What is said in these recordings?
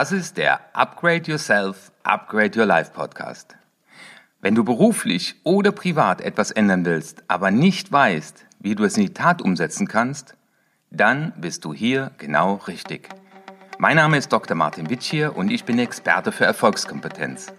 Das ist der Upgrade Yourself, Upgrade Your Life Podcast. Wenn du beruflich oder privat etwas ändern willst, aber nicht weißt, wie du es in die Tat umsetzen kannst, dann bist du hier genau richtig. Mein Name ist Dr. Martin Witschier und ich bin Experte für Erfolgskompetenz.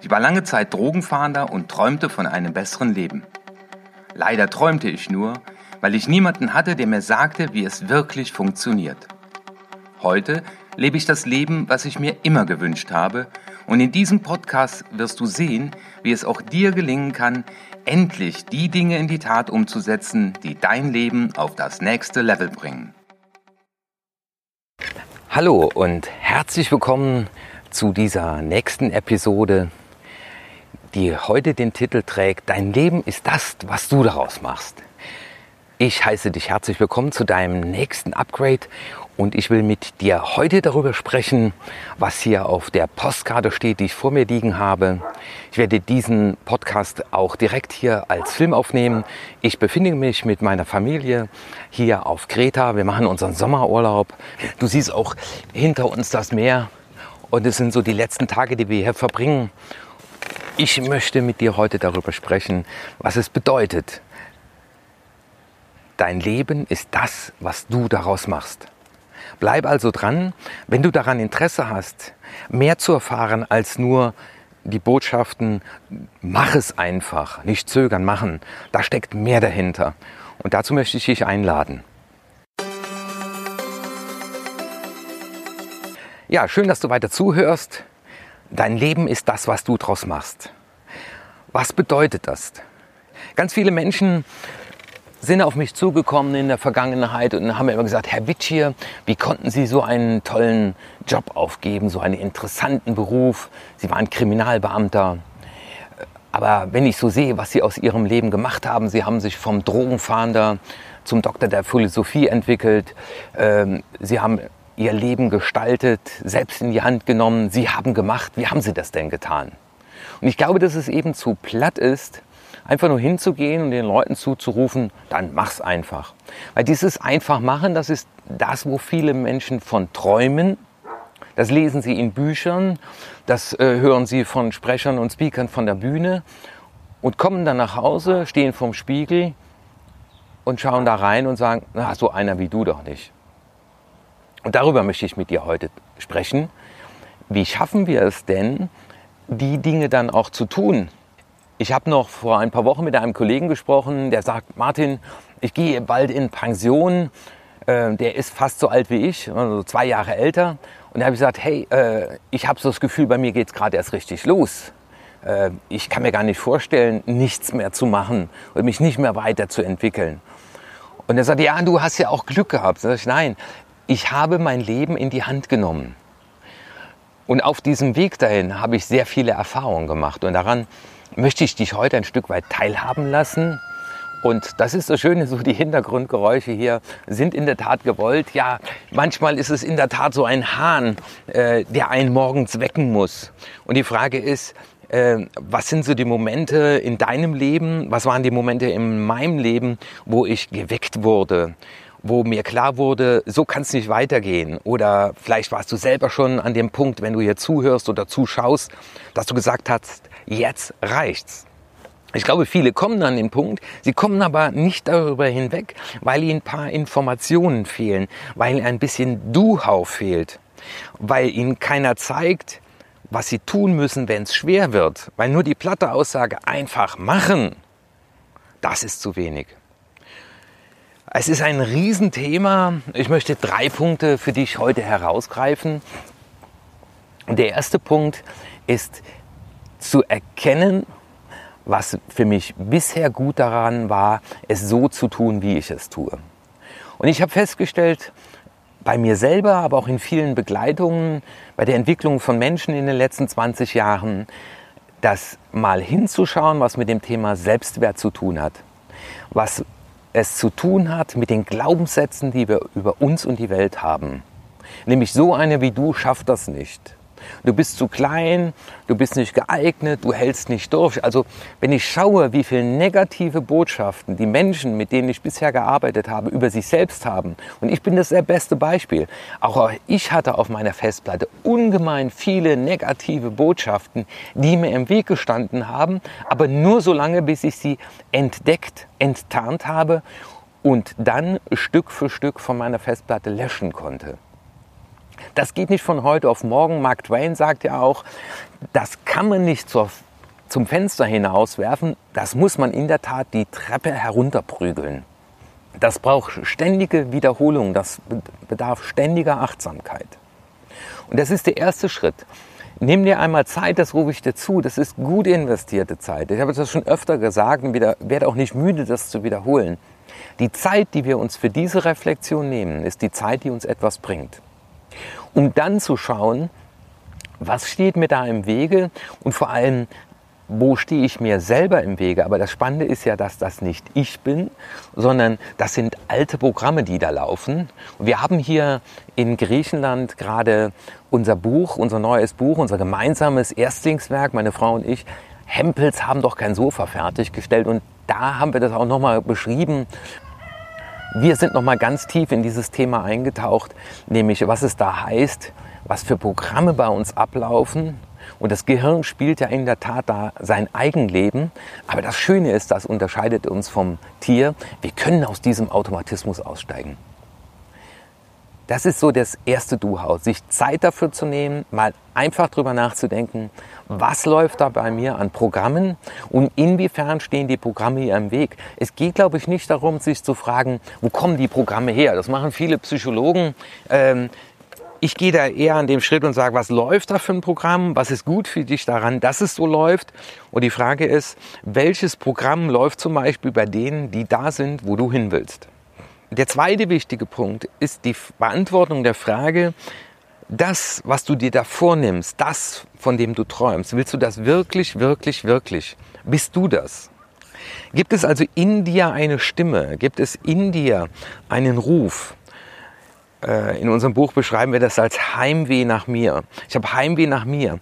Ich war lange Zeit Drogenfahnder und träumte von einem besseren Leben. Leider träumte ich nur, weil ich niemanden hatte, der mir sagte, wie es wirklich funktioniert. Heute lebe ich das Leben, was ich mir immer gewünscht habe, und in diesem Podcast wirst du sehen, wie es auch dir gelingen kann, endlich die Dinge in die Tat umzusetzen, die dein Leben auf das nächste Level bringen. Hallo und herzlich willkommen zu dieser nächsten Episode, die heute den Titel trägt, Dein Leben ist das, was du daraus machst. Ich heiße dich herzlich willkommen zu deinem nächsten Upgrade und ich will mit dir heute darüber sprechen, was hier auf der Postkarte steht, die ich vor mir liegen habe. Ich werde diesen Podcast auch direkt hier als Film aufnehmen. Ich befinde mich mit meiner Familie hier auf Kreta. Wir machen unseren Sommerurlaub. Du siehst auch hinter uns das Meer und es sind so die letzten Tage, die wir hier verbringen. Ich möchte mit dir heute darüber sprechen, was es bedeutet, Dein Leben ist das, was du daraus machst. Bleib also dran, wenn du daran Interesse hast, mehr zu erfahren als nur die Botschaften, mach es einfach, nicht zögern, machen. Da steckt mehr dahinter. Und dazu möchte ich dich einladen. Ja, schön, dass du weiter zuhörst. Dein Leben ist das, was du daraus machst. Was bedeutet das? Ganz viele Menschen sind auf mich zugekommen in der Vergangenheit und haben immer gesagt, Herr Witschier, wie konnten Sie so einen tollen Job aufgeben, so einen interessanten Beruf? Sie waren Kriminalbeamter. Aber wenn ich so sehe, was Sie aus Ihrem Leben gemacht haben, Sie haben sich vom Drogenfahnder zum Doktor der Philosophie entwickelt. Ähm, Sie haben Ihr Leben gestaltet, selbst in die Hand genommen. Sie haben gemacht. Wie haben Sie das denn getan? Und ich glaube, dass es eben zu platt ist, einfach nur hinzugehen und den Leuten zuzurufen, dann mach's einfach. Weil dieses einfach machen, das ist das, wo viele Menschen von träumen. Das lesen sie in Büchern, das äh, hören sie von Sprechern und Speakern von der Bühne und kommen dann nach Hause, stehen vorm Spiegel und schauen da rein und sagen, na, so einer wie du doch nicht. Und darüber möchte ich mit dir heute sprechen. Wie schaffen wir es denn, die Dinge dann auch zu tun, ich habe noch vor ein paar Wochen mit einem Kollegen gesprochen, der sagt, Martin, ich gehe bald in Pension. Äh, der ist fast so alt wie ich, also zwei Jahre älter. Und da habe ich gesagt, hey, äh, ich habe so das Gefühl, bei mir geht es gerade erst richtig los. Äh, ich kann mir gar nicht vorstellen, nichts mehr zu machen und mich nicht mehr weiterzuentwickeln. Und er sagt, ja, du hast ja auch Glück gehabt. Sag ich, nein, ich habe mein Leben in die Hand genommen. Und auf diesem Weg dahin habe ich sehr viele Erfahrungen gemacht. Und daran möchte ich dich heute ein Stück weit teilhaben lassen. Und das ist das Schöne, so die Hintergrundgeräusche hier sind in der Tat gewollt. Ja, manchmal ist es in der Tat so ein Hahn, äh, der einen morgens wecken muss. Und die Frage ist, äh, was sind so die Momente in deinem Leben, was waren die Momente in meinem Leben, wo ich geweckt wurde, wo mir klar wurde, so kann es nicht weitergehen. Oder vielleicht warst du selber schon an dem Punkt, wenn du hier zuhörst oder zuschaust, dass du gesagt hast, jetzt reicht's. Ich glaube, viele kommen an den Punkt, sie kommen aber nicht darüber hinweg, weil ihnen ein paar Informationen fehlen, weil ihnen ein bisschen Do-How fehlt, weil ihnen keiner zeigt, was sie tun müssen, wenn es schwer wird, weil nur die platte Aussage einfach machen, das ist zu wenig. Es ist ein Riesenthema. Ich möchte drei Punkte für dich heute herausgreifen. Der erste Punkt ist, zu erkennen, was für mich bisher gut daran war, es so zu tun, wie ich es tue. Und ich habe festgestellt, bei mir selber, aber auch in vielen Begleitungen, bei der Entwicklung von Menschen in den letzten 20 Jahren, dass mal hinzuschauen, was mit dem Thema Selbstwert zu tun hat, was es zu tun hat mit den Glaubenssätzen, die wir über uns und die Welt haben. Nämlich so eine wie du schafft das nicht. Du bist zu klein, du bist nicht geeignet, du hältst nicht durch. Also wenn ich schaue, wie viele negative Botschaften die Menschen, mit denen ich bisher gearbeitet habe, über sich selbst haben, und ich bin das sehr beste Beispiel, auch ich hatte auf meiner Festplatte ungemein viele negative Botschaften, die mir im Weg gestanden haben, aber nur so lange, bis ich sie entdeckt, enttarnt habe und dann Stück für Stück von meiner Festplatte löschen konnte. Das geht nicht von heute auf morgen. Mark Twain sagt ja auch, das kann man nicht zur, zum Fenster hinauswerfen, das muss man in der Tat die Treppe herunterprügeln. Das braucht ständige Wiederholung, das bedarf ständiger Achtsamkeit. Und das ist der erste Schritt. Nimm dir einmal Zeit, das rufe ich dir zu. Das ist gut investierte Zeit. Ich habe das schon öfter gesagt und werde auch nicht müde, das zu wiederholen. Die Zeit, die wir uns für diese Reflexion nehmen, ist die Zeit, die uns etwas bringt um dann zu schauen, was steht mir da im Wege und vor allem, wo stehe ich mir selber im Wege. Aber das Spannende ist ja, dass das nicht ich bin, sondern das sind alte Programme, die da laufen. Und wir haben hier in Griechenland gerade unser Buch, unser neues Buch, unser gemeinsames Erstlingswerk, meine Frau und ich, Hempels haben doch kein Sofa fertiggestellt. Und da haben wir das auch nochmal beschrieben, wir sind noch mal ganz tief in dieses Thema eingetaucht, nämlich was es da heißt, was für Programme bei uns ablaufen. Und das Gehirn spielt ja in der Tat da sein Eigenleben. Aber das Schöne ist, das unterscheidet uns vom Tier. Wir können aus diesem Automatismus aussteigen. Das ist so das erste Du-Haus, sich Zeit dafür zu nehmen, mal einfach drüber nachzudenken, was läuft da bei mir an Programmen und inwiefern stehen die Programme hier im Weg. Es geht, glaube ich, nicht darum, sich zu fragen, wo kommen die Programme her. Das machen viele Psychologen. Ähm, ich gehe da eher an dem Schritt und sage, was läuft da für ein Programm? Was ist gut für dich daran, dass es so läuft? Und die Frage ist, welches Programm läuft zum Beispiel bei denen, die da sind, wo du hin willst? Der zweite wichtige Punkt ist die Beantwortung der Frage, das, was du dir da vornimmst, das, von dem du träumst, willst du das wirklich, wirklich, wirklich? Bist du das? Gibt es also in dir eine Stimme? Gibt es in dir einen Ruf? Äh, in unserem Buch beschreiben wir das als Heimweh nach mir. Ich habe Heimweh nach mir.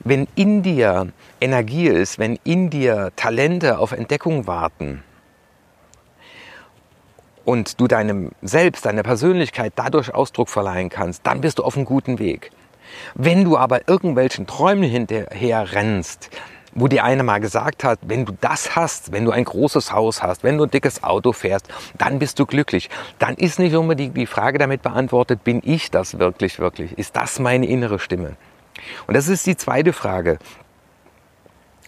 Wenn in dir Energie ist, wenn in dir Talente auf Entdeckung warten, und du deinem Selbst, deiner Persönlichkeit dadurch Ausdruck verleihen kannst, dann bist du auf einem guten Weg. Wenn du aber irgendwelchen Träumen hinterher rennst, wo dir einer mal gesagt hat, wenn du das hast, wenn du ein großes Haus hast, wenn du ein dickes Auto fährst, dann bist du glücklich. Dann ist nicht unbedingt die Frage damit beantwortet, bin ich das wirklich, wirklich? Ist das meine innere Stimme? Und das ist die zweite Frage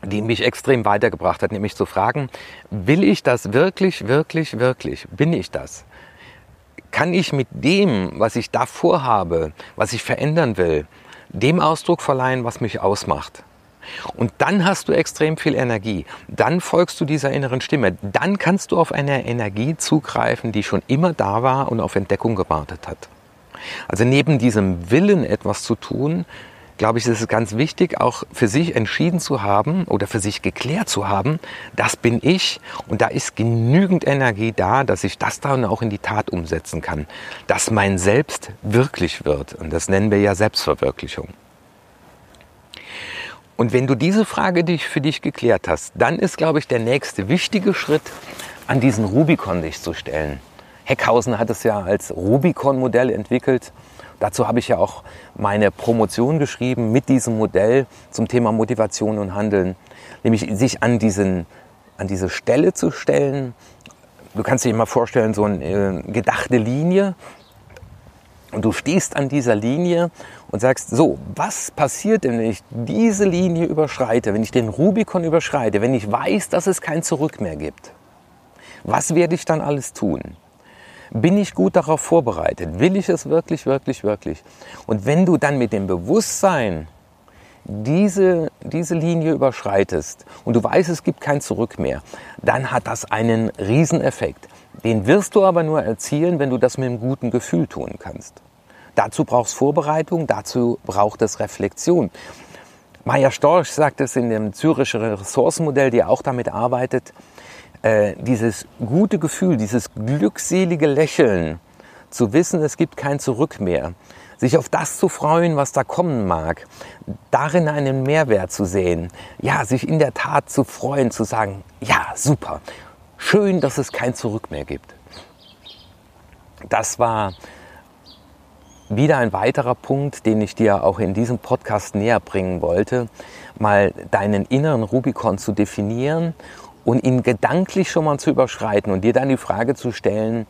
die mich extrem weitergebracht hat, nämlich zu fragen, will ich das wirklich, wirklich, wirklich? Bin ich das? Kann ich mit dem, was ich da vorhabe, was ich verändern will, dem Ausdruck verleihen, was mich ausmacht? Und dann hast du extrem viel Energie. Dann folgst du dieser inneren Stimme. Dann kannst du auf eine Energie zugreifen, die schon immer da war und auf Entdeckung gewartet hat. Also neben diesem Willen, etwas zu tun, glaube ich, ist es ganz wichtig, auch für sich entschieden zu haben oder für sich geklärt zu haben, das bin ich und da ist genügend Energie da, dass ich das dann auch in die Tat umsetzen kann, dass mein Selbst wirklich wird und das nennen wir ja Selbstverwirklichung. Und wenn du diese Frage dich für dich geklärt hast, dann ist, glaube ich, der nächste wichtige Schritt, an diesen Rubikon dich zu stellen. Heckhausen hat es ja als Rubicon-Modell entwickelt. Dazu habe ich ja auch meine Promotion geschrieben mit diesem Modell zum Thema Motivation und Handeln, nämlich sich an, diesen, an diese Stelle zu stellen. Du kannst dir mal vorstellen, so eine äh, gedachte Linie. Und du stehst an dieser Linie und sagst, so, was passiert denn, wenn ich diese Linie überschreite, wenn ich den Rubikon überschreite, wenn ich weiß, dass es kein Zurück mehr gibt? Was werde ich dann alles tun? Bin ich gut darauf vorbereitet? Will ich es wirklich, wirklich, wirklich? Und wenn du dann mit dem Bewusstsein diese, diese Linie überschreitest und du weißt, es gibt kein Zurück mehr, dann hat das einen Rieseneffekt. Den wirst du aber nur erzielen, wenn du das mit einem guten Gefühl tun kannst. Dazu brauchst Vorbereitung, dazu braucht es Reflexion. Maya Storch sagt es in dem Zürcher Ressourcenmodell, die auch damit arbeitet, äh, dieses gute Gefühl, dieses glückselige Lächeln, zu wissen, es gibt kein Zurück mehr, sich auf das zu freuen, was da kommen mag, darin einen Mehrwert zu sehen, ja, sich in der Tat zu freuen, zu sagen, ja, super, schön, dass es kein Zurück mehr gibt. Das war wieder ein weiterer Punkt, den ich dir auch in diesem Podcast näher bringen wollte, mal deinen inneren Rubikon zu definieren und ihn gedanklich schon mal zu überschreiten und dir dann die Frage zu stellen,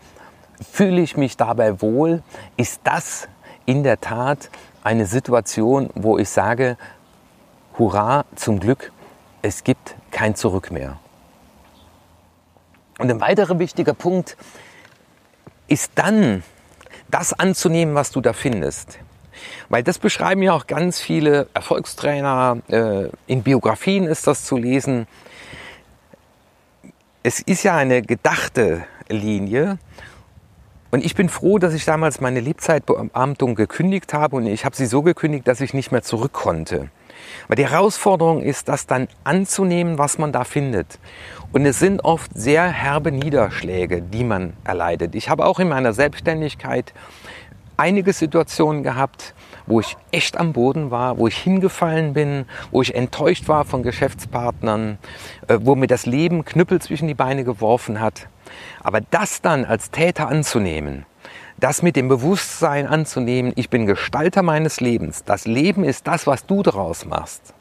fühle ich mich dabei wohl? Ist das in der Tat eine Situation, wo ich sage, hurra, zum Glück, es gibt kein Zurück mehr. Und ein weiterer wichtiger Punkt ist dann, das anzunehmen, was du da findest. Weil das beschreiben ja auch ganz viele Erfolgstrainer, äh, in Biografien ist das zu lesen. Es ist ja eine gedachte Linie und ich bin froh, dass ich damals meine Lebzeitbeamtung gekündigt habe und ich habe sie so gekündigt, dass ich nicht mehr zurück konnte. Weil die Herausforderung ist, das dann anzunehmen, was man da findet. Und es sind oft sehr herbe Niederschläge, die man erleidet. Ich habe auch in meiner Selbstständigkeit einige Situationen gehabt, wo ich echt am Boden war, wo ich hingefallen bin, wo ich enttäuscht war von Geschäftspartnern, äh, wo mir das Leben Knüppel zwischen die Beine geworfen hat. Aber das dann als Täter anzunehmen, das mit dem Bewusstsein anzunehmen, ich bin Gestalter meines Lebens, das Leben ist das, was du daraus machst.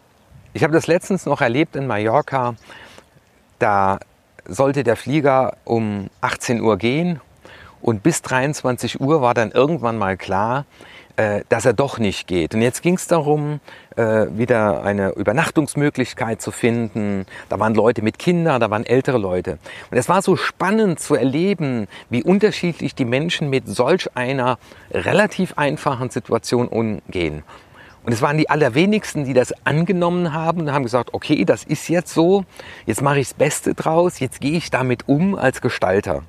Ich habe das letztens noch erlebt in Mallorca, da sollte der Flieger um 18 Uhr gehen und bis 23 Uhr war dann irgendwann mal klar, dass er doch nicht geht. Und jetzt ging es darum, äh, wieder eine Übernachtungsmöglichkeit zu finden. Da waren Leute mit Kindern, da waren ältere Leute. Und es war so spannend zu erleben, wie unterschiedlich die Menschen mit solch einer relativ einfachen Situation umgehen. Und es waren die allerwenigsten, die das angenommen haben und haben gesagt, okay, das ist jetzt so, jetzt mache ich das Beste draus, jetzt gehe ich damit um als Gestalter.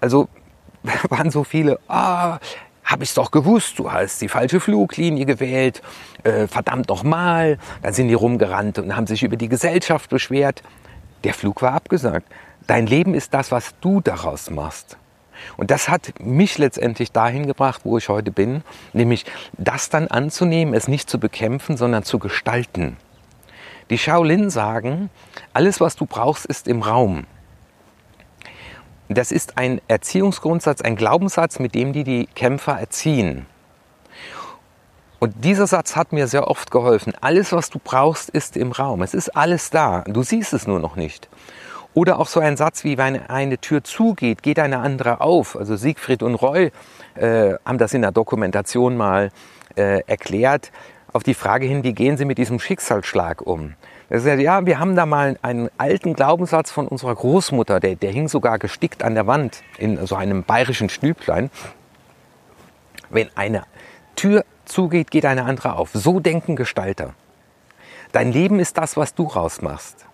Also waren so viele, ah, habe ich doch gewusst, du hast die falsche Fluglinie gewählt, äh, verdammt nochmal. Dann sind die rumgerannt und haben sich über die Gesellschaft beschwert. Der Flug war abgesagt. Dein Leben ist das, was du daraus machst. Und das hat mich letztendlich dahin gebracht, wo ich heute bin, nämlich das dann anzunehmen, es nicht zu bekämpfen, sondern zu gestalten. Die Shaolin sagen, alles, was du brauchst, ist im Raum. Das ist ein Erziehungsgrundsatz, ein Glaubenssatz, mit dem die die Kämpfer erziehen. Und dieser Satz hat mir sehr oft geholfen. Alles, was du brauchst, ist im Raum. Es ist alles da. Du siehst es nur noch nicht. Oder auch so ein Satz wie, wenn eine Tür zugeht, geht eine andere auf. Also Siegfried und Roy äh, haben das in der Dokumentation mal äh, erklärt. Auf die Frage hin, wie gehen sie mit diesem Schicksalsschlag um? Er sagt, ja, wir haben da mal einen alten Glaubenssatz von unserer Großmutter, der, der hing sogar gestickt an der Wand in so einem bayerischen Stüblein. Wenn eine Tür zugeht, geht eine andere auf. So denken Gestalter. Dein Leben ist das, was du rausmachst.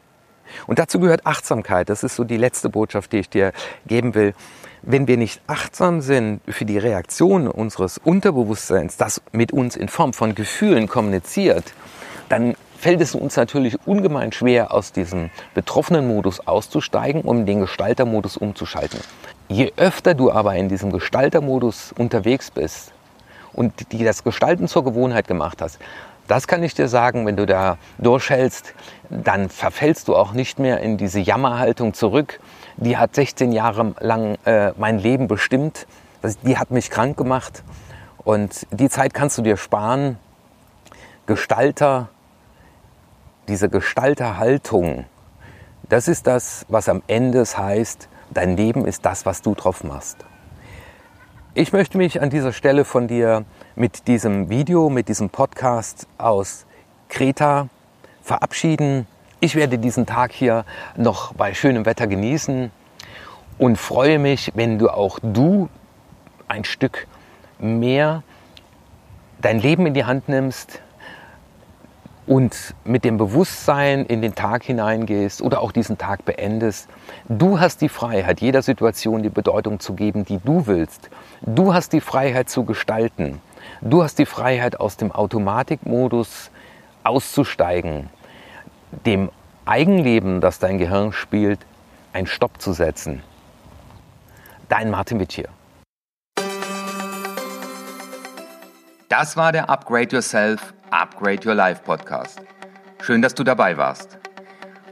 Und dazu gehört Achtsamkeit. Das ist so die letzte Botschaft, die ich dir geben will. Wenn wir nicht achtsam sind für die Reaktion unseres Unterbewusstseins, das mit uns in Form von Gefühlen kommuniziert, dann fällt es uns natürlich ungemein schwer, aus diesem betroffenen Modus auszusteigen, um den Gestaltermodus umzuschalten. Je öfter du aber in diesem Gestaltermodus unterwegs bist und dir das Gestalten zur Gewohnheit gemacht hast, das kann ich dir sagen, wenn du da durchhältst, dann verfällst du auch nicht mehr in diese Jammerhaltung zurück. Die hat 16 Jahre lang äh, mein Leben bestimmt. die hat mich krank gemacht. Und die Zeit kannst du dir sparen. Gestalter diese Gestalterhaltung, das ist das, was am Ende es heißt, dein Leben ist das, was du drauf machst. Ich möchte mich an dieser Stelle von dir mit diesem Video, mit diesem Podcast aus Kreta verabschieden. Ich werde diesen Tag hier noch bei schönem Wetter genießen und freue mich, wenn du auch du ein Stück mehr dein Leben in die Hand nimmst, und mit dem Bewusstsein in den Tag hineingehst oder auch diesen Tag beendest, du hast die Freiheit, jeder Situation die Bedeutung zu geben, die du willst. Du hast die Freiheit zu gestalten. Du hast die Freiheit, aus dem Automatikmodus auszusteigen, dem Eigenleben, das dein Gehirn spielt, einen Stopp zu setzen. Dein Martin Witt Das war der Upgrade Yourself, Upgrade Your Life Podcast. Schön, dass du dabei warst.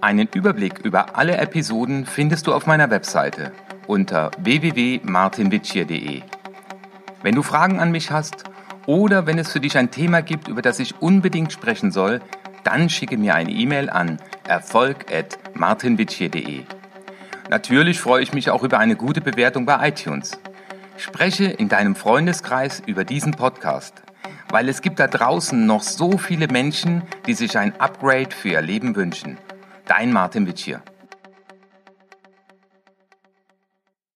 Einen Überblick über alle Episoden findest du auf meiner Webseite unter www.martinwitschier.de. Wenn du Fragen an mich hast oder wenn es für dich ein Thema gibt, über das ich unbedingt sprechen soll, dann schicke mir eine E-Mail an erfolg.martinwitschier.de. Natürlich freue ich mich auch über eine gute Bewertung bei iTunes. Spreche in deinem Freundeskreis über diesen Podcast, weil es gibt da draußen noch so viele Menschen, die sich ein Upgrade für ihr Leben wünschen. Dein Martin Witschier.